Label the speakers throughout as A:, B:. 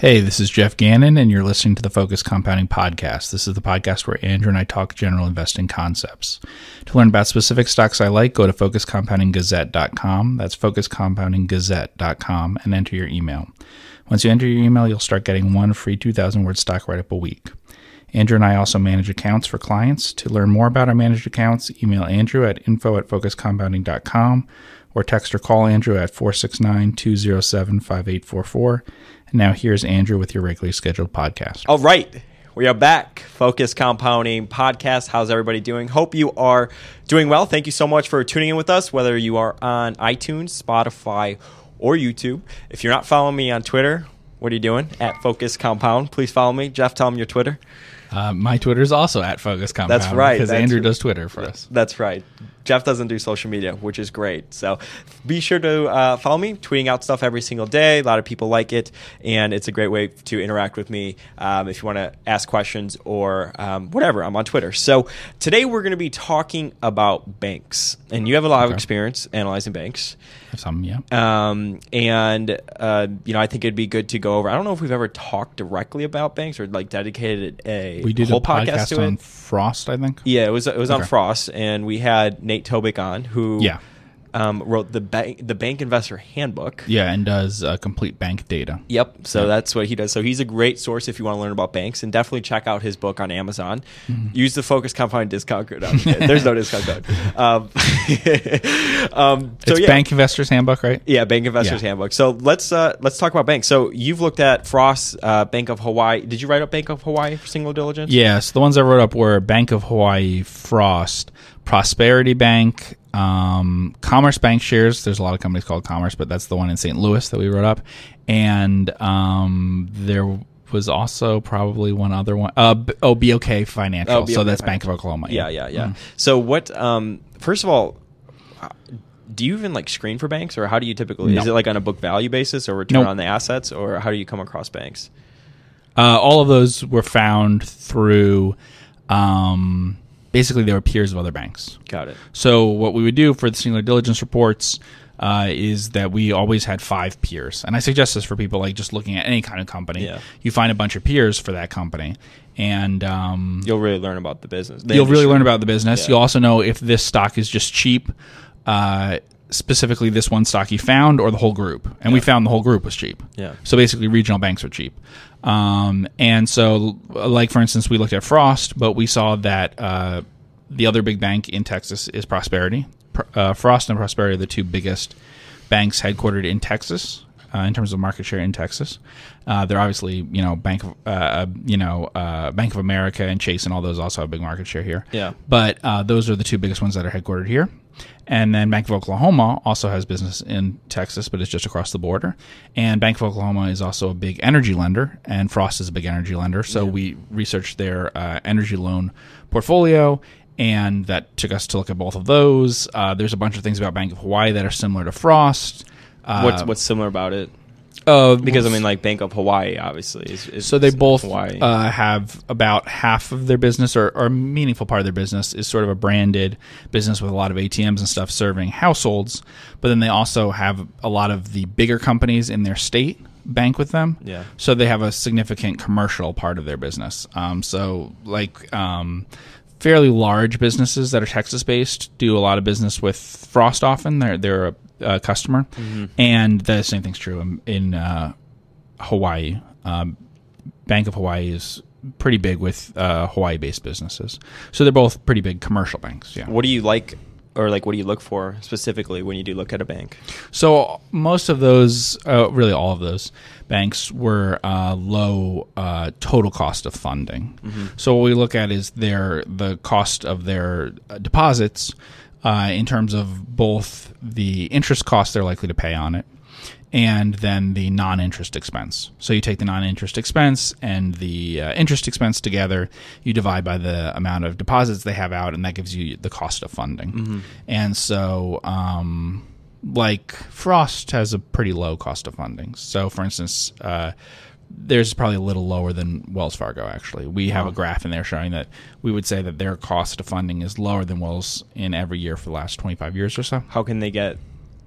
A: Hey, this is Geoff Gannon, and you're listening to the Focus Compounding Podcast. This is the podcast where Andrew and I talk general investing concepts. To learn about specific stocks I like, go to focuscompoundinggazette.com. That's focuscompoundinggazette.com and enter your email. Once you enter your email, you'll start getting one free 2,000 word stock write up a week. Andrew and I also manage accounts for clients. To learn more about our managed accounts, email Andrew at info at focuscompounding.com or text or call Andrew at 469 207 5844. And now here's Andrew with your regularly scheduled podcast.
B: All right. We are back. Focus Compounding Podcast. How's everybody doing? Hope you are doing well. Thank you so much for tuning in with us, whether you are on iTunes, Spotify, or YouTube. If you're not following me on Twitter, what are you doing? At Focus Compound. Please follow me. Geoff, tell them your Twitter.
A: Uh, my Twitter is also at Focus Compound.
B: That's right.
A: Because Andrew does Twitter for us.
B: That's right. Geoff doesn't do social media, which is great. So be sure to uh, follow me, tweeting out stuff every single day. A lot of people like it, and it's a great way to interact with me um, if you want to ask questions or um, whatever. I'm on Twitter. So today we're going to be talking about banks, and you have a lot of experience analyzing banks.
A: Some, yeah.
B: Um, and uh, you know, I think it'd be good to go over. I don't know if we've ever talked directly about banks or like dedicated a
A: We did
B: whole
A: a podcast
B: podcast to
A: on
B: it.
A: Frost, I think.
B: Yeah, it was it was on Frost, and we had Nate Tobik on, who
A: Yeah.
B: um, wrote the bank the Bank Investor Handbook.
A: Yeah, and does uh, complete bank data.
B: Yep. So
A: Yeah.
B: that's what he does. So he's a great source if you want to learn about banks, and definitely check out his book on Amazon.
A: Mm-hmm.
B: Use the Focus Compound discount code. There's no discount code. Um, um, so
A: it's
B: yeah.
A: Bank Investors Handbook, right?
B: Yeah, Bank Investors
A: Yeah.
B: Handbook. So let's uh, let's talk about banks. So you've looked at Frost, uh, Bank of Hawaii. Did you write up Bank of Hawaii for singular diligence?
A: Yes, the ones I wrote up were Bank of Hawaii, Frost, Prosperity Bank, um, Commerce Bancshares. There's a lot of companies called Commerce, but that's the one in St. Louis that we wrote up. And um, there was also probably one other one. Uh, oh, BOK Financial.
B: Oh,
A: so
B: BOK
A: that's Bank of Oklahoma.
B: Yeah, yeah, yeah.
A: Mm.
B: So what? Um, first of all, uh, do you even like screen for banks, or how do you typically?
A: No.
B: Is it like on a book value basis, or return
A: Nope.
B: on the assets, or how do you come across banks?
A: Uh, all of those were found through. Um, basically, they were peers of other banks.
B: Got it.
A: So what we would do for the singular diligence reports uh, is that we always had five peers, and I suggest this for people like just looking at any kind of company.
B: Yeah.
A: You find a bunch of peers for that company, and um,
B: You'll really learn about the business. the
A: you'll really learn about the business.
B: Yeah.
A: You'll also know if this stock is just cheap. Uh, specifically, this one stock you found, or the whole group, and we found the whole group was cheap.
B: Yeah.
A: So basically, regional banks are cheap. Um, and so, like for instance, we looked at Frost, but we saw that uh, the other big bank in Texas is Prosperity. Uh, Frost and Prosperity are the two biggest banks headquartered in Texas uh, in terms of market share in Texas. Uh, they're obviously, you know, Bank of, uh, you know, uh, Bank of America and Chase and all those also have big market share here.
B: Yeah.
A: But uh, those are the two biggest ones that are headquartered here. And then Bank of Oklahoma also has business in Texas, but it's just across the border. And Bank of Oklahoma is also a big energy lender, and Frost is a big energy lender. So we researched their uh, energy loan portfolio, and that took us to look at both of those. Uh, there's a bunch of things about Bank of Hawaii that are similar to Frost. Uh,
B: What's what's similar about it?
A: uh,
B: Because I mean, like Bank of Hawaii, obviously. Is, is
A: so they both uh, have about half of their business, or, or a meaningful part of their business, is sort of a branded business with a lot of ATMs and stuff serving households. But then they also have a lot of the bigger companies in their state bank with them.
B: Yeah.
A: So they have a significant commercial part of their business. Um, so like um, fairly large businesses that are Texas based do a lot of business with Frost. Often they're they're a, a customer, and the same thing's true in, in uh, Hawaii. Um, Bank of Hawaii is pretty big with uh, Hawaii-based businesses, so they're both pretty big commercial banks. Yeah.
B: what do you like, or like what do you look for specifically when you do look at a bank?
A: So most of those, uh, really all of those banks were uh, low uh, total cost of funding. So what we look at is their the cost of their uh, deposits uh, in terms of both the interest cost they're likely to pay on it. And then the non-interest expense. So you take the non-interest expense and the uh, interest expense together. You divide by the amount of deposits they have out, and that gives you the cost of funding. And so, um, like Frost has a pretty low cost of funding. So, for instance, uh, there's probably a little lower than Wells Fargo. Actually, we have a graph in there showing that we would say that their cost of funding is lower than Wells in every year for the last 25 years or so.
B: How can they get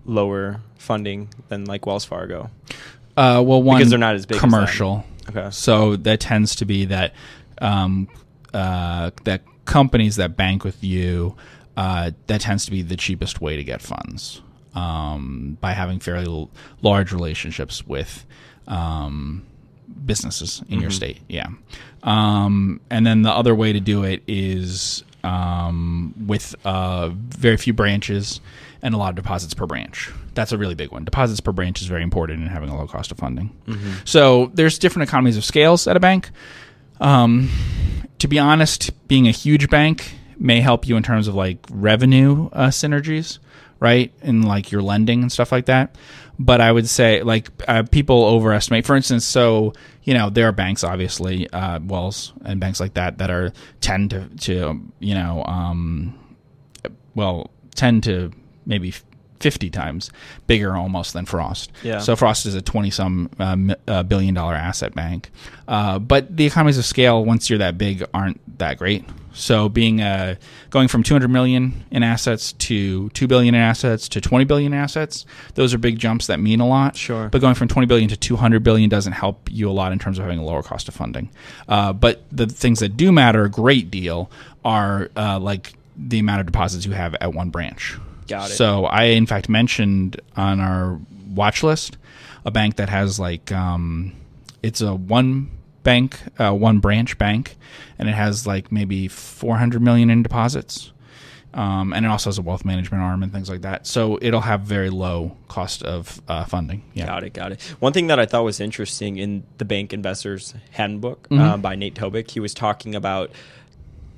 B: lower funding than like Wells Fargo?
A: Uh, well, one
B: Because they're not as big as
A: commercial.
B: Okay.
A: So that tends to be that um, uh, that companies that bank with you uh, that tends to be the cheapest way to get funds um, by having fairly l- large relationships with um, businesses in your state. Yeah, um, and then the other way to do it is um, with uh, very few branches and a lot of deposits per branch. That's a really big one. Deposits per branch is very important in having a low cost of funding. So there's different economies of scales at a bank. Um, to be honest, being a huge bank may help you in terms of like revenue uh, synergies, right? And like your lending and stuff like that. But I would say like uh, people overestimate. For instance, so you know there are banks, obviously, uh, Wells and banks like that that are tend to to you know um, well tend to maybe 50 times bigger almost than Frost.
B: Yeah.
A: So Frost is a 20 some uh, uh, billion dollar asset bank. Uh, but the economies of scale, once you're that big, aren't that great. So being uh, going from 200 million in assets to 2 billion in assets to 20 billion in assets, those are big jumps that mean a lot.
B: Sure.
A: But going from 20 billion to 200 billion doesn't help you a lot in terms of having a lower cost of funding. Uh, but the things that do matter a great deal are uh, like the amount of deposits you have at one branch.
B: Got it.
A: So I, in fact, mentioned on our watch list a bank that has like um, it's a one bank, uh, one branch bank, and it has like maybe 400 million in deposits. Um, and it also has a wealth management arm and things like that. So it'll have very low cost of uh, funding. Yeah.
B: Got it, got it. One thing that I thought was interesting in the Bank Investors Handbook
A: Mm-hmm.
B: um, by Nate Tobik, he was talking about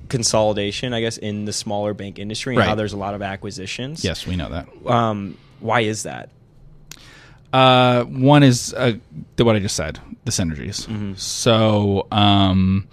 B: consolidation, I guess, in the smaller bank industry and how there's a lot of acquisitions.
A: Yes, we know that.
B: Um, why is that?
A: Uh, one is uh, what I just said, the synergies.
B: Mm-hmm.
A: So um,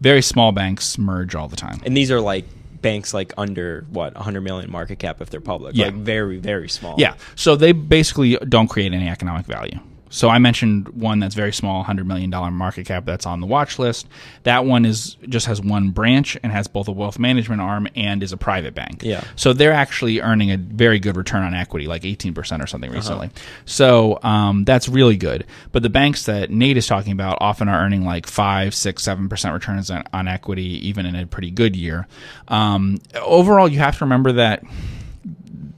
A: very small banks merge all the time.
B: And these are like banks like under what 100 million market cap if they're public.
A: Yeah.
B: Like very very small.
A: Yeah. So they basically don't create any economic value. So I mentioned one that's very small, hundred million dollar market cap that's on the watch list. That one is just has one branch and has both a wealth management arm and is a private bank.
B: Yeah.
A: So they're actually earning a very good return on equity, like eighteen percent or something recently. So um, that's really good. But the banks that Nate is talking about often are earning like five, six, seven percent returns on, on equity, even in a pretty good year. Um, overall, you have to remember that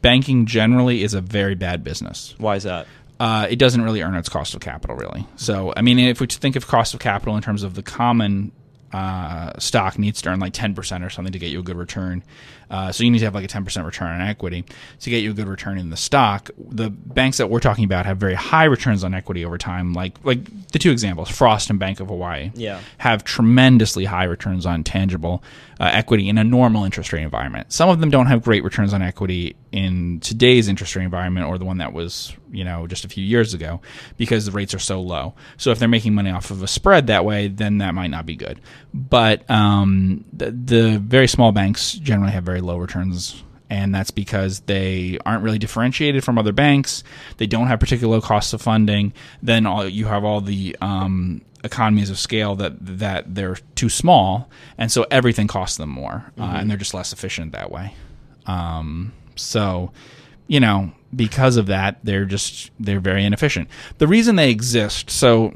A: banking generally is a very bad business.
B: Why is that?
A: Uh, it doesn't really earn its cost of capital, really. So, I mean, if we think of cost of capital in terms of the common uh, stock needs to earn like 10% or something to get you a good return. Uh, so you need to have like a 10% return on equity to get you a good return in the stock. The banks that we're talking about have very high returns on equity over time, like like the two examples, Frost and Bank of Hawaii
B: Yeah.
A: have tremendously high returns on tangible uh, equity in a normal interest rate environment. Some of them don't have great returns on equity in today's interest rate environment or the one that was, you know, just a few years ago because the rates are so low. So if they're making money off of a spread that way, then that might not be good. But um, the, the very small banks generally have very low returns and that's because they aren't really differentiated from other banks. They don't have particular low costs of funding. Then all, you have all the um, economies of scale that that they're too small, and so everything costs them more, uh, and they're just less efficient that way. Um, so, you know, because of that, they're just they're very inefficient. The reason they exist. So,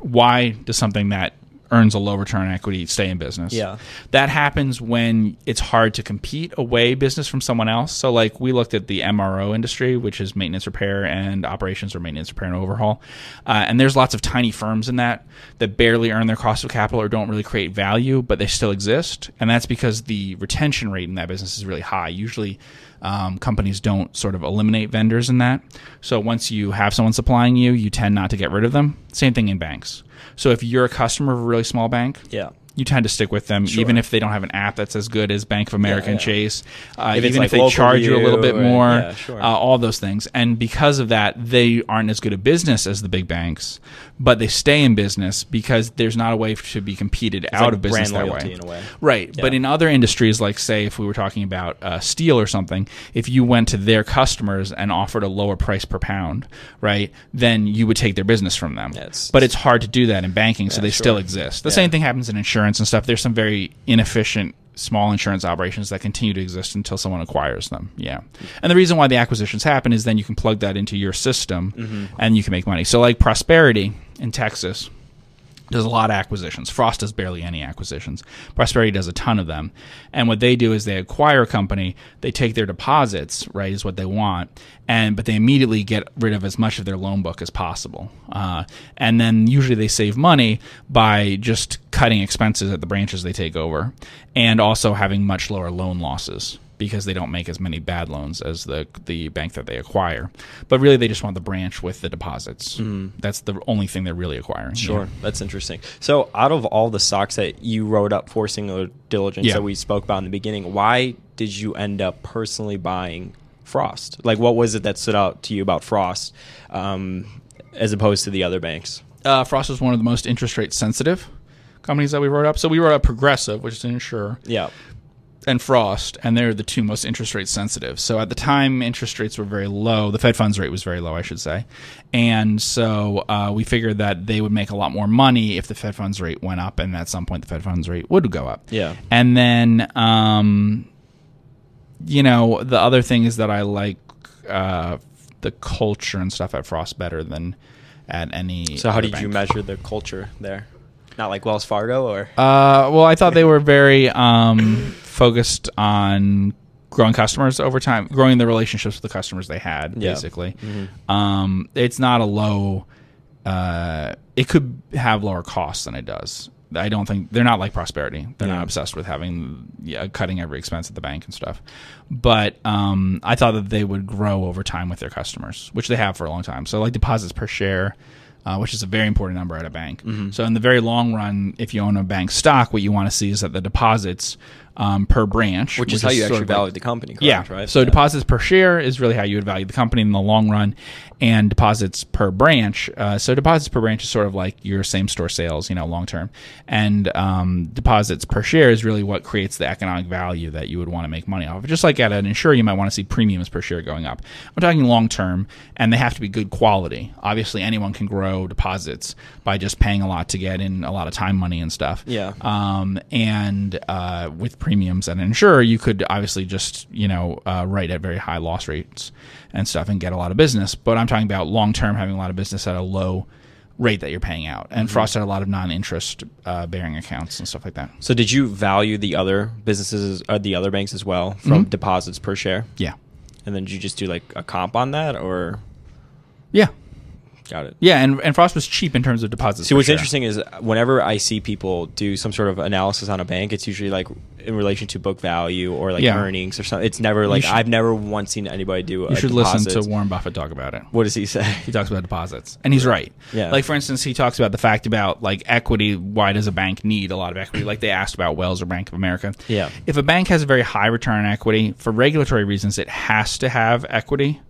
A: why does something that earns a low return on equity stay in business?
B: Yeah.
A: that happens when it's hard to compete away business from someone else. So, like we looked at the MRO industry, which is maintenance, repair, and operations, or maintenance, repair, and overhaul. Uh, and there's lots of tiny firms in that that barely earn their cost of capital or don't really create value, but they still exist. And that's because the retention rate in that business is really high. Usually, um, companies don't sort of eliminate vendors in that. So once you have someone supplying you, you tend not to get rid of them. Same thing in banks. So if you're a customer of a really small bank,
B: Yeah.
A: You tend to stick with them, even if they don't have an app that's as good as Bank of America and
B: yeah.
A: Chase. Uh,
B: If
A: even
B: like
A: if they charge you a little bit
B: or-
A: more,
B: yeah, sure.
A: uh, all those things. And because of that, they aren't as good a business as the big banks, but they stay in business because there's not a way to be competed out
B: like
A: of business that way.
B: way.
A: Right. But in other industries, like say if we were talking about uh, steel or something, if you went to their customers and offered a lower price per pound, right, then you would take their business from them.
B: Yeah, it's-
A: but it's hard to do that in banking, so they
B: Yeah,
A: still exist. The
B: Yeah.
A: same thing happens in insurance and stuff. There's some very inefficient small insurance operations that continue to exist until someone acquires them. Yeah. And the reason why the acquisitions happen is then you can plug that into your system mm-hmm. and you can make money. So like Prosperity in Texas does a lot of acquisitions. Frost does barely any acquisitions. Prosperity does a ton of them. And what they do is they acquire a company, they take their deposits, right, is what they want, and but they immediately get rid of as much of their loan book as possible. Uh, and then usually they save money by just cutting expenses at the branches they take over, and also having much lower loan losses because they don't make as many bad loans as the the bank that they acquire. But really, they just want the branch with the deposits. That's the only thing they're really acquiring.
B: Sure, that's interesting. So, out of all the stocks that you wrote up for singular diligence
A: Yeah.
B: that we spoke about in the beginning, why did you end up personally buying Frost? Like, what was it that stood out to you about Frost um, as opposed to the other banks?
A: Uh, Frost was one of the most interest rate sensitive companies that we wrote up. So we wrote up Progressive, which is an insurer,
B: Yeah,
A: and Frost, and they're the two most interest rate sensitive. So at the time, interest rates were very low. The Fed funds rate was very low, I should say. And so uh, we figured that they would make a lot more money if the Fed funds rate went up, and at some point the Fed funds rate would go up.
B: Yeah.
A: And then, um, you know, the other thing is that I like uh, the culture and stuff at Frost better than at any.
B: So, how did you measure the culture there? Not like Wells Fargo or
A: Uh, well, I thought they were very um, focused on growing customers over time, growing the relationships with the customers they had.
B: Yeah.
A: Basically, um, it's not a low. Uh, it could have lower costs than it does. I don't think they're not like prosperity. They're not obsessed with having yeah, cutting every expense at the bank and stuff. But um, I thought that they would grow over time with their customers, which they have for a long time. So like deposits per share, uh, which is a very important number at a bank.
B: Mm-hmm.
A: So in the very long run, if you own a bank stock, what you want to see is that the deposits um, per branch,
B: which, is how you actually
A: of like-
B: value the company, correct?
A: yeah.
B: Right.
A: So
B: Yeah.
A: deposits per share is really how you would value the company in the long run, and deposits per branch. Uh, so deposits per branch is sort of like your same store sales, you know, long term, and um, deposits per share is really what creates the economic value that you would want to make money off. Just like at an insurer, you might want to see premiums per share going up. I'm talking long term, and they have to be good quality. Obviously, anyone can grow deposits by just paying a lot to get in a lot of time, money, and stuff.
B: Yeah.
A: Um, and uh, with premiums at an insurer, you could obviously just you know uh, write at very high loss rates and stuff and get a lot of business. But I'm talking about long term having a lot of business at a low rate that you're paying out. And Frost had a lot of non-interest uh, bearing accounts and stuff like that.
B: So, did you value the other businesses or the other banks as well
A: Mm-hmm.
B: from deposits per share?
A: Yeah,
B: And then did you just do like a comp on that, or
A: yeah,
B: got it?
A: yeah. And and Frost was cheap in terms of deposits.
B: See, what's
A: share.
B: interesting is uh, whenever I see people do some sort of analysis on a bank, it's usually like in relation to book value or like
A: Yeah.
B: earnings or something. It's never like
A: should-
B: I've never once seen anybody do.
A: You
B: a
A: should
B: deposit.
A: listen to Warren Buffett talk about it.
B: What does he say?
A: He talks about deposits, and he's right.
B: Yeah.
A: Like for instance, he talks about the fact about like equity. Why does a bank need a lot of equity? Like they asked about Wells or Bank of America.
B: Yeah.
A: If a bank has a very high return on equity for regulatory reasons, it has to have equity.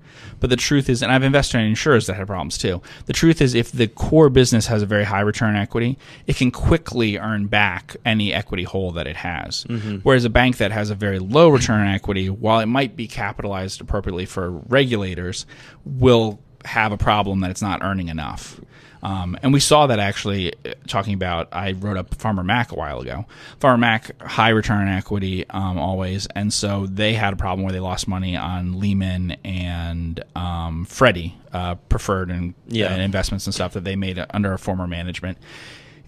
A: But the truth is, and I've invested in insurers that have problems too. The truth is, if the core business has a very high return on equity, it can quickly earn back any equity hole that it has. Mm-hmm. Whereas a bank that has a very low return on equity, while it might be capitalized appropriately for regulators, will have a problem that it's not earning enough. Um, and we saw that actually uh, talking about, I wrote up Farmer Mac a while ago. Farmer Mac, high return on equity um, always. And so they had a problem where they lost money on Lehman and um, Freddie, uh, preferred and,
B: Yeah.
A: and investments and stuff that they made under a former management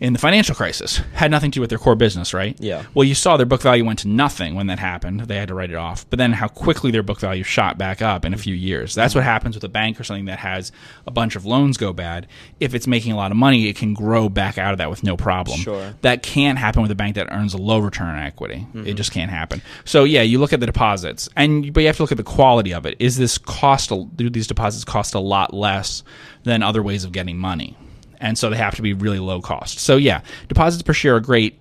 A: in the financial crisis. Had nothing to do with their core business, right?
B: Yeah.
A: Well, you saw their book value went to nothing when that happened. They had to write it off. But then how quickly their book value shot back up in a few years. That's what happens with a bank or something that has a bunch of loans go bad. If it's making a lot of money, it can grow back out of that with no problem.
B: Sure.
A: That can't happen with a bank that earns a low return on equity.
B: Mm-hmm.
A: It just can't happen. So yeah, you look at the deposits, and but you have to look at the quality of it. Is this cost? Do these deposits cost a lot less than other ways of getting money? And so they have to be really low cost. So yeah, deposits per share are great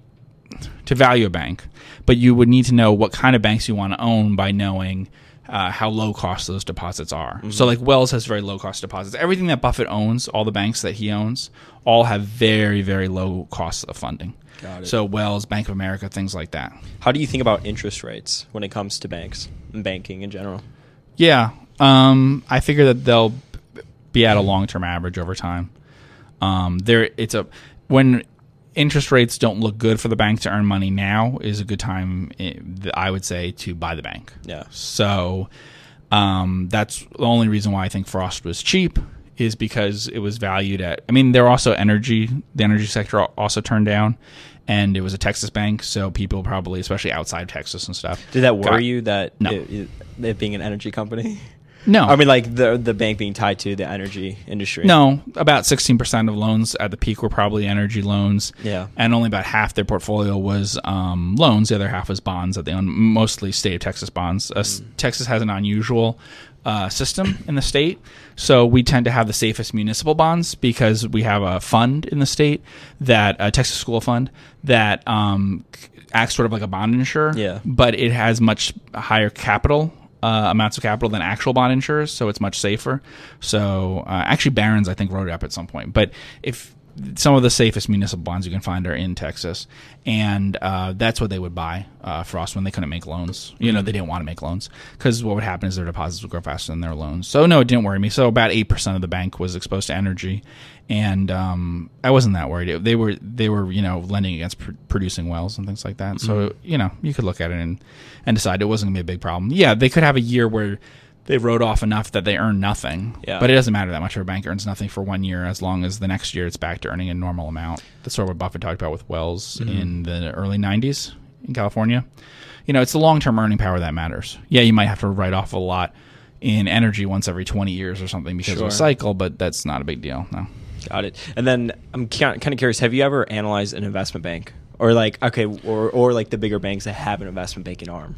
A: to value a bank, but you would need to know what kind of banks you want to own by knowing uh, how low cost those deposits are.
B: Mm-hmm.
A: So, like Wells has very low cost deposits. Everything that Buffett owns, all the banks that he owns, all have very, very low costs of funding. So, Wells, Bank of America, things like that.
B: How do you think about interest rates when it comes to banks and banking in general?
A: Yeah, um, I figure that they'll be at a long term average over time. Um, there, it's a when interest rates don't look good for the bank to earn money now, is a good time, eh, I would say, to buy the bank.
B: Yeah.
A: So um, that's the only reason why I think Frost was cheap is because it was valued at. I mean, there also energy. The energy sector also turned down, and it was a Texas bank, so people probably, especially outside Texas and stuff.
B: Did that worry
A: got-
B: you that
A: No.
B: it, it, it being an energy company?
A: No,
B: I mean, like the the bank being tied to the energy industry.
A: no. About sixteen percent of loans at the peak were probably energy loans.
B: Yeah.
A: and only about half their portfolio was um, loans. The other half was bonds that they own, mostly state of Texas bonds. Uh, s- Texas has an unusual uh, system in the state, so we tend to have the safest municipal bonds because we have a fund in the state that a Texas School Fund that um, acts sort of like a bond insurer.
B: Yeah.
A: but it has much higher capital. Uh, amounts of capital than actual bond insurers, so it's much safer. So uh, actually, Barron's I think wrote it up at some point. But if some of the safest municipal bonds you can find are in Texas, and uh, that's what they would buy uh, Frost when they couldn't make loans. You know, they didn't want to make loans because what would happen is their deposits would grow faster than their loans. So no, it didn't worry me. So about eight percent of the bank was exposed to energy, and um, I wasn't that worried. They were they were you know lending against pr- producing wells and things like that. So you know you could look at it and and decide it wasn't gonna be a big problem. Yeah, they could have a year where. They wrote off enough that they earn nothing,
B: Yeah.
A: but it doesn't matter that much if a bank earns nothing for one year as long as the next year it's back to earning a normal amount. That's sort of what Buffett talked about with Wells in the early 90s in California. You know, it's the long term earning power that matters. Yeah, you might have to write off a lot in energy once every 20 years or something because
B: Sure.
A: of a cycle, but that's not a big deal. No.
B: Got it. And then I'm kind of curious. Have you ever analyzed an investment bank, or like okay, or or like the bigger banks that have an investment banking arm?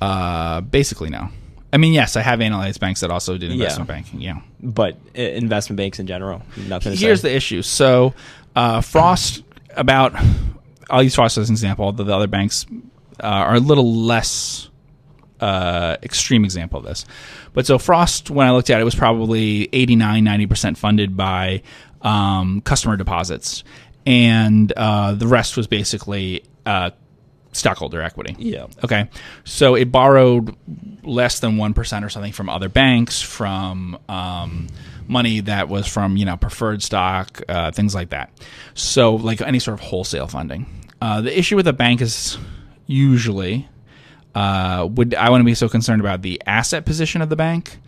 A: Uh, basically, no. I mean, yes, I have analyzed banks that also did investment
B: Yeah.
A: banking. Yeah.
B: But investment banks in general, nothing.
A: Here's
B: say?
A: the issue. So, uh, Frost, about, I'll use Frost as an example. The, the other banks uh, are a little less uh, extreme example of this. But so Frost, when I looked at it, was probably 89, 90% funded by um, customer deposits. And uh, the rest was basically uh, stockholder equity.
B: Yeah.
A: Okay. So it borrowed less than 1% or something from other banks, from um, money that was from, you know, preferred stock, uh, things like that. So, like any sort of wholesale funding. Uh, the issue with a bank is usually uh, would I want to be so concerned about the asset position of the bank?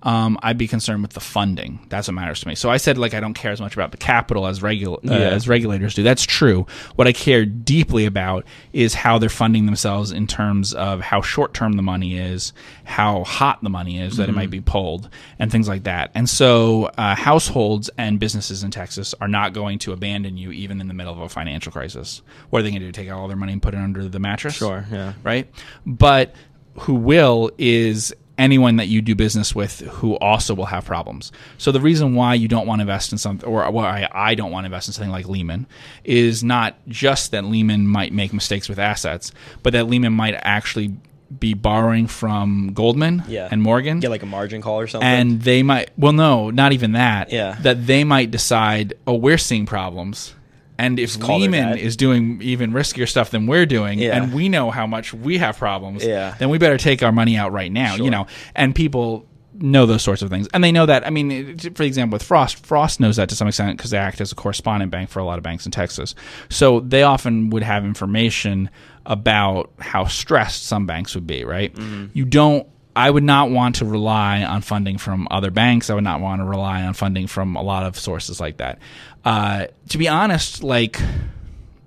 A: Um, I'd be concerned with the funding. That's what matters to me. So I said like I don't care as much about the capital as regul- uh,
B: Yeah.
A: as regulators do. That's true. What I care deeply about is how they're funding themselves in terms of how short term the money is, how hot the money is that it might be pulled, and things like that. And so uh, households and businesses in Texas are not going to abandon you even in the middle of a financial crisis. What are they going to do? Take out all their money and put it under the mattress?
B: Sure, yeah.
A: right? But who will is anyone that you do business with who also will have problems. So the reason why you don't want to invest in something, or why I don't want to invest in something like Lehman, is not just that Lehman might make mistakes with assets, but that Lehman might actually be borrowing from Goldman
B: Yeah.
A: and Morgan
B: Get like a margin call or something.
A: and they might well no not even that
B: Yeah.
A: that they might decide oh we're seeing problems and if Lehman is doing even riskier stuff than we're doing
B: Yeah.
A: and we know how much we have problems
B: Yeah.
A: then we better take our money out right now you know. And people know those sorts of things. And they know that i mean for example with frost frost knows that to some extent because they act as a correspondent bank for a lot of banks in texas. So they often would have information about how stressed some banks would be right? You don't I would not want to rely on funding from other banks. I would not want to rely on funding from a lot of sources like that. Uh, to be honest, like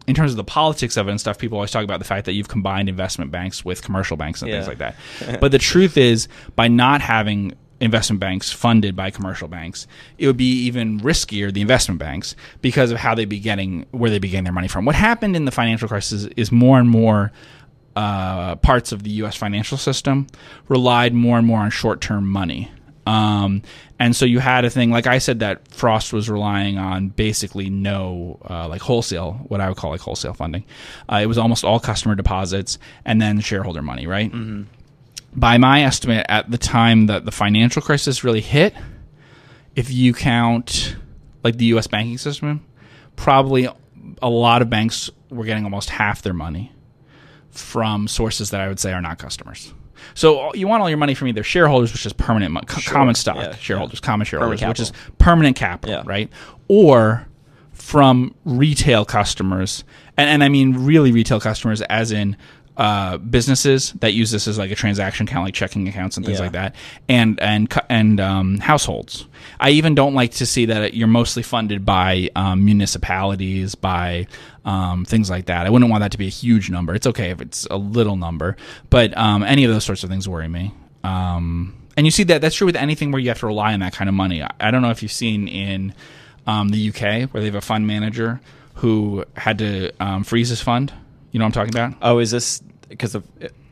A: in terms of the politics of it and stuff, people always talk about the fact that you've combined investment banks with commercial banks and things like that. but the truth is, by not having investment banks funded by commercial banks, it would be even riskier, the investment banks, because of how they be getting where they be getting their money from. What happened in the financial crisis is more and more uh, parts of the U.S. financial system relied more and more on short-term money. Um, and so you had a thing like I said that Frost was relying on basically no uh, like wholesale, what I would call like wholesale funding. Uh, it was almost all customer deposits and then shareholder money, right? By my estimate, at the time that the financial crisis really hit, if you count like the U.S. banking system, probably a lot of banks were getting almost half their money from sources that I would say are not customers. So uh, you want all your money from either shareholders, which is permanent mo- co- common stock
B: Yeah,
A: shareholders, common shareholders, which is permanent capital,
B: Yeah.
A: right? Or from retail customers, and, and I mean really retail customers, as in uh, businesses that use this as like a transaction account, like checking accounts and things
B: Yeah.
A: like that, and and and um, households. I even don't like to see that you're mostly funded by um, municipalities, by um, things like that. I wouldn't want that to be a huge number. It's okay if it's a little number, but um, any of those sorts of things worry me. Um, and you see that that's true with anything where you have to rely on that kind of money. I, I don't know if you've seen in um, the UK where they have a fund manager who had to um, freeze his fund. You know what I'm talking about?
B: Oh, is this because of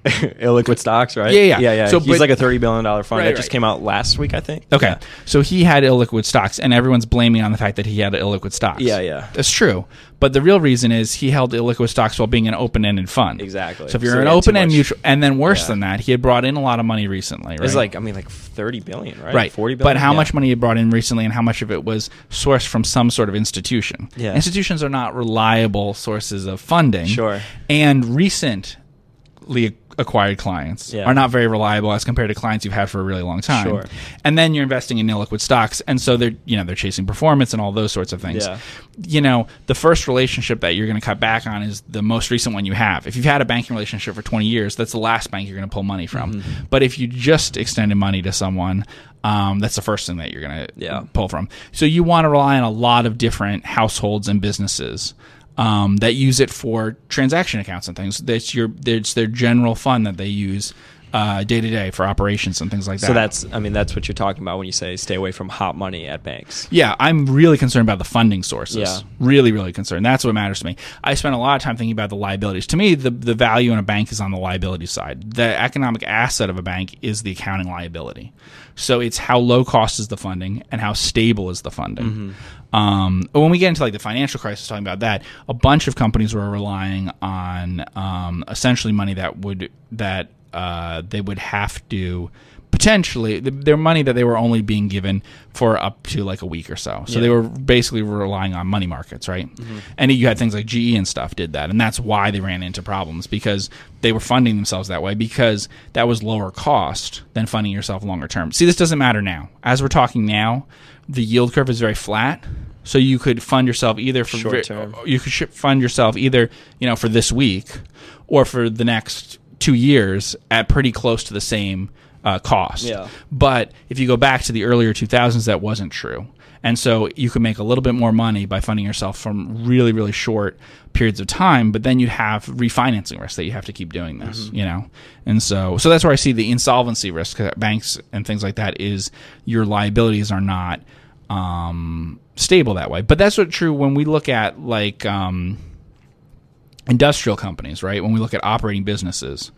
B: illiquid stocks, right?
A: Yeah, yeah.
B: yeah, yeah.
A: So,
B: He's
A: but-
B: like a thirty billion dollar fund
A: Right,
B: that just
A: right.
B: came out last week, I think.
A: Okay.
B: Yeah.
A: So he had illiquid stocks, and everyone's blaming on the fact that he had illiquid stocks.
B: Yeah, yeah.
A: That's true. But the real reason is he held illiquid stocks while being an open ended fund.
B: Exactly.
A: So if you're
B: he
A: an open end mutual, and then worse
B: Yeah.
A: than that, he had brought in a lot of money recently. Right?
B: It's like I mean, like thirty billion, right?
A: right,
B: forty billion.
A: But how
B: Yeah.
A: much money he brought in recently, and how much of it was sourced from some sort of institution?
B: Yeah.
A: Institutions are not reliable sources of funding.
B: Sure.
A: And recently acquired clients
B: Yeah.
A: are not very reliable as compared to clients you've had for a really long time.
B: Sure.
A: And then you're investing in illiquid stocks, and so they're you know they're chasing performance and all those sorts of things.
B: Yeah.
A: You know, the first relationship that you're going to cut back on is the most recent one you have. If you've had a banking relationship for 20 years, that's the last bank you're going to pull money from.
B: Mm-hmm.
A: But if you just extended money to someone, um, that's the first thing that you're going to
B: Yeah.
A: pull from. So you want to rely on a lot of different households and businesses. Um, that use it for transaction accounts and things. That's your, it's their general fund that they use day to day for operations and things like that.
B: So that's I mean that's what you're talking about when you say stay away from hot money at banks.
A: Yeah, I'm really concerned about the funding sources.
B: Yeah.
A: Really, really concerned. That's what matters to me. I spend a lot of time thinking about the liabilities. To me, the, the value in a bank is on the liability side. The economic asset of a bank is the accounting liability. So it's how low cost is the funding and how stable is the funding. Um, when we get into like the financial crisis, talking about that, a bunch of companies were relying on um, essentially money that would that uh, they would have to potentially th- their money that they were only being given for up to like a week or so. So
B: Yeah.
A: they were basically relying on money markets, right? And you had things like GE and stuff did that, and that's why they ran into problems because they were funding themselves that way because that was lower cost than funding yourself longer term. See, this doesn't matter now. As we're talking now, the yield curve is very flat. So you could fund yourself either for
B: Short term.
A: you could fund yourself either you know for this week or for the next two years at pretty close to the same uh, cost.
B: Yeah.
A: But if you go back to the earlier 2000s, that wasn't true. And so you could make a little bit more money by funding yourself from really, really short periods of time, but then you have refinancing risk that you have to keep doing this,
B: Mm-hmm.
A: you know? And so, so that's where I see the insolvency risk at banks and things like that is your liabilities are not, um, stable that way. But that's what true when we look at like, um, industrial companies, right? When we look at operating businesses,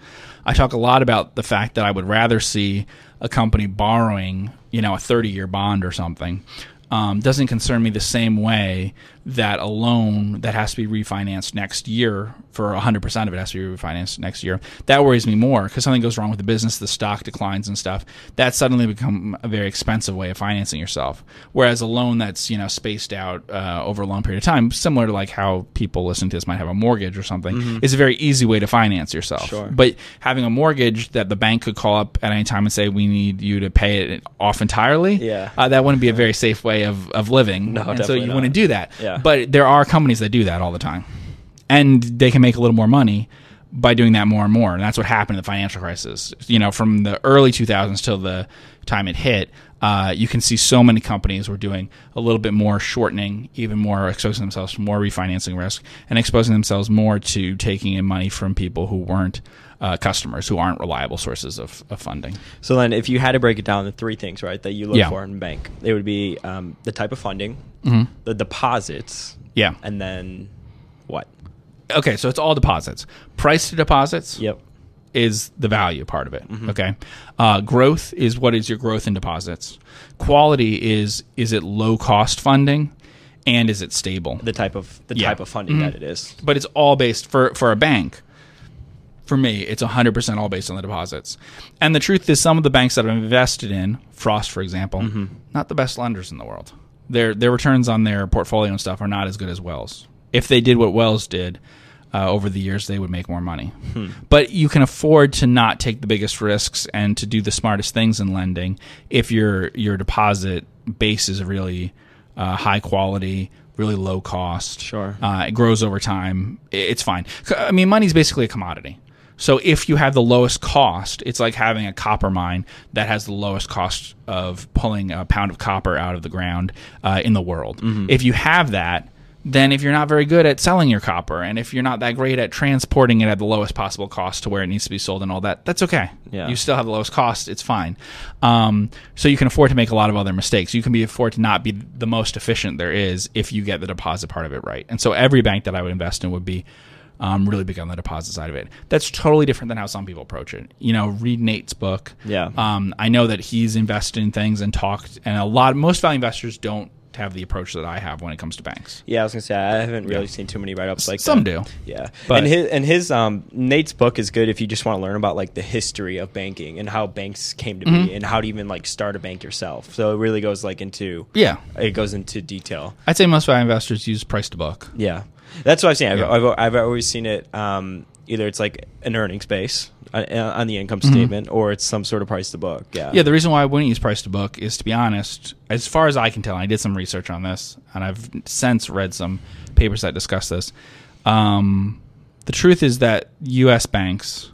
A: I talk a lot about the fact that I would rather see a company borrowing, you know, a 30 year bond or something. Um, doesn't concern me the same way that a loan that has to be refinanced next year for 100% of it has to be refinanced next year. That worries me more because something goes wrong with the business, the stock declines and stuff. That suddenly become a very expensive way of financing yourself. Whereas a loan that's, you know, spaced out uh, over a long period of time, similar to like how people listening to this might have a mortgage or something, is a very easy way to finance yourself.
B: Sure.
A: But having a mortgage that the bank could call up at any time and say, we need you to pay it off entirely,
B: Yeah.
A: uh, that wouldn't be a very safe way of, of living.
B: No,
A: and so you
B: not.
A: wouldn't do that.
B: Yeah.
A: But there are companies that do that all the time. And they can make a little more money by doing that more and more. And that's what happened in the financial crisis. You know, from the early 2000s till the time it hit, uh, you can see so many companies were doing a little bit more shortening, even more exposing themselves to more refinancing risk, and exposing themselves more to taking in money from people who weren't uh, customers, who aren't reliable sources of, of funding.
B: So then, if you had to break it down, the three things, right, that you look
A: Yeah.
B: for in a bank, it would be um, the type of funding,
A: Mm-hmm.
B: the deposits,
A: Yeah.
B: and then what?
A: Okay, so it's all deposits. Price to deposits.
B: Yep.
A: Is the value part of it.
B: Mm-hmm.
A: Okay, uh, growth is what is your growth in deposits. Quality is is it low cost funding, and is it stable?
B: The type of the
A: Yeah.
B: type of funding that it is.
A: But it's all based for for a bank. For me, it's 100% all based on the deposits. And the truth is, some of the banks that I've invested in, Frost, for example,
B: Mm-hmm.
A: not the best lenders in the world. Their their returns on their portfolio and stuff are not as good as Wells. If they did what Wells did uh, over the years, they would make more money.
B: Hmm.
A: But you can afford to not take the biggest risks and to do the smartest things in lending if your your deposit base is really uh, high quality, really low cost.
B: Sure.
A: Uh, it grows over time. It's fine. I mean, money's basically a commodity. So if you have the lowest cost, it's like having a copper mine that has the lowest cost of pulling a pound of copper out of the ground uh, in the world. If you have that, then if you're not very good at selling your copper, and if you're not that great at transporting it at the lowest possible cost to where it needs to be sold and all that, that's okay.
B: Yeah.
A: You still have the lowest cost. It's fine. Um, so you can afford to make a lot of other mistakes. You can be afford to not be the most efficient there is if you get the deposit part of it right. And so every bank that I would invest in would be um, really big on the deposit side of it. That's totally different than how some people approach it. You know, read Nate's book.
B: Yeah.
A: Um, I know that he's invested in things and talked, and a lot. Most value investors don't have the approach that I have when it comes to banks.
B: Yeah, I was gonna say I haven't really
A: Yeah.
B: seen too many write ups like
A: Some
B: that.
A: do.
B: Yeah,
A: But-
B: and his and his um Nate's book is good if you just want to learn about like the history of banking and how banks came to
A: Mm-hmm.
B: be and how to even like start a bank yourself. So it really goes like into
A: Yeah,
B: it goes into detail.
A: I'd say most value investors use price to book.
B: Yeah, that's what I've seen. I've,
A: Yeah.
B: I've, I've always seen it. Um, either it's like an earnings base uh, on the income
A: Mm-hmm.
B: statement, or it's some sort of price to book. Yeah,
A: Yeah, the reason why I wouldn't use price to book is to be honest, as far as I can tell, I did some research on this, and I've since read some papers that discuss this. Um, the truth is that U.S. banks,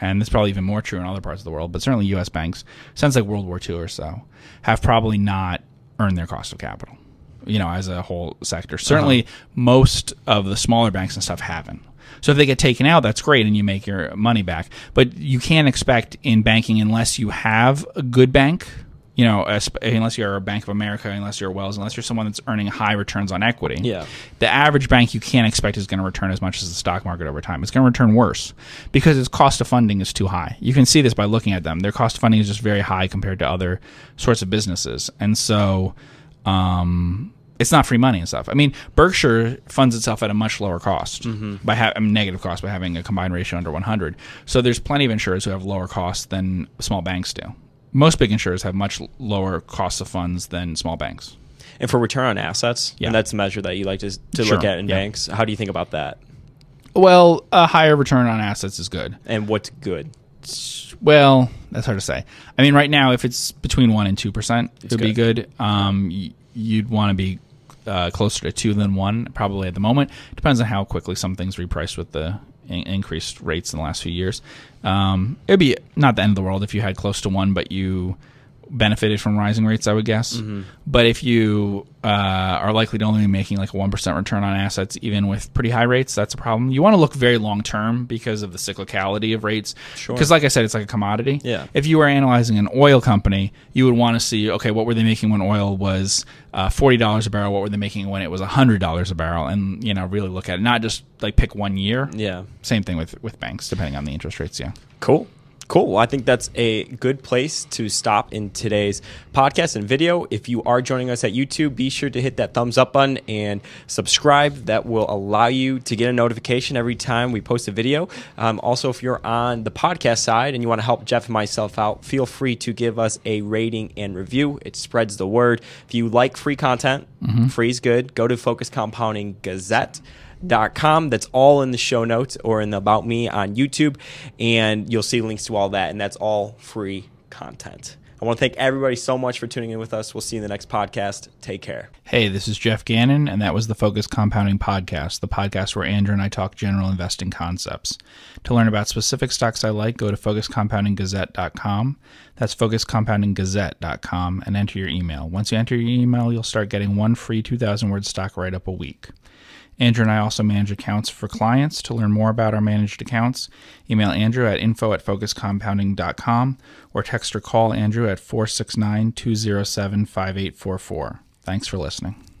A: and this is probably even more true in other parts of the world, but certainly U.S. banks, since like World War II or so, have probably not earned their cost of capital. You know, as a whole sector, certainly most of the smaller banks and stuff haven't. So if they get taken out, that's great, and you make your money back. But you can't expect in banking unless you have a good bank. You know, unless you're a Bank of America, unless you're Wells, unless you're someone that's earning high returns on equity.
B: Yeah.
A: The average bank you can't expect is going to return as much as the stock market over time. It's going to return worse because its cost of funding is too high. You can see this by looking at them. Their cost of funding is just very high compared to other sorts of businesses, and so um, it's not free money and stuff. I mean, Berkshire funds itself at a much lower cost by ha- I mean, negative cost by having a combined ratio under 100. So there's plenty of insurers who have lower costs than small banks do. Most big insurers have much lower costs of funds than small banks.
B: and for return on assets,
A: Yeah.
B: and that's a measure that you like to to
A: Sure,
B: look at in
A: yeah.
B: banks. How do you think about that?
A: Well, a higher return on assets is good.
B: And what's good?
A: Well, that's hard to say. I mean, right now, if it's between one and two percent, it would be
B: good.
A: good. Um, you'd want to be uh, closer to two than one, probably at the moment. Depends on how quickly some things repriced with the in- increased rates in the last few years. Um, it'd be not the end of the world if you had close to one, but you benefited from rising rates, I would guess. But if you uh, are likely to only be making like a one percent return on assets, even with pretty high rates, that's a problem. You want to look very long term because of the cyclicality of rates.
B: Sure.
A: Because, like I said, it's like a commodity.
B: Yeah.
A: If you were analyzing an oil company, you would want to see, okay, what were they making when oil was uh, forty dollars a barrel? What were they making when it was hundred dollars a barrel? And you know, really look at it, not just like pick one year.
B: Yeah.
A: Same thing with with banks, depending on the interest rates. Yeah.
B: Cool. Cool. Well, I think that's a good place to stop in today's podcast and video. If you are joining us at YouTube, be sure to hit that thumbs up button and subscribe. That will allow you to get a notification every time we post a video. Um, also, if you're on the podcast side and you want to help Geoff and myself out, feel free to give us a rating and review. It spreads the word. If you like free content, free is good. Go to Focus Compounding Gazette com that's all in the show notes or in the about me on youtube and you'll see links to all that and that's all free content i want to thank everybody so much for tuning in with us we'll see you in the next podcast take care
A: Hey, this is Geoff Gannon, and that was the Focus Compounding Podcast, the podcast where Andrew and I talk general investing concepts. To learn about specific stocks I like, go to focuscompoundinggazette.com. That's focuscompoundinggazette.com and enter your email. Once you enter your email, you'll start getting one free 2,000 word stock write up a week. Andrew and I also manage accounts for clients. To learn more about our managed accounts, email Andrew at info at focuscompounding.com or text or call Andrew at 469 207 5844. Thanks for listening.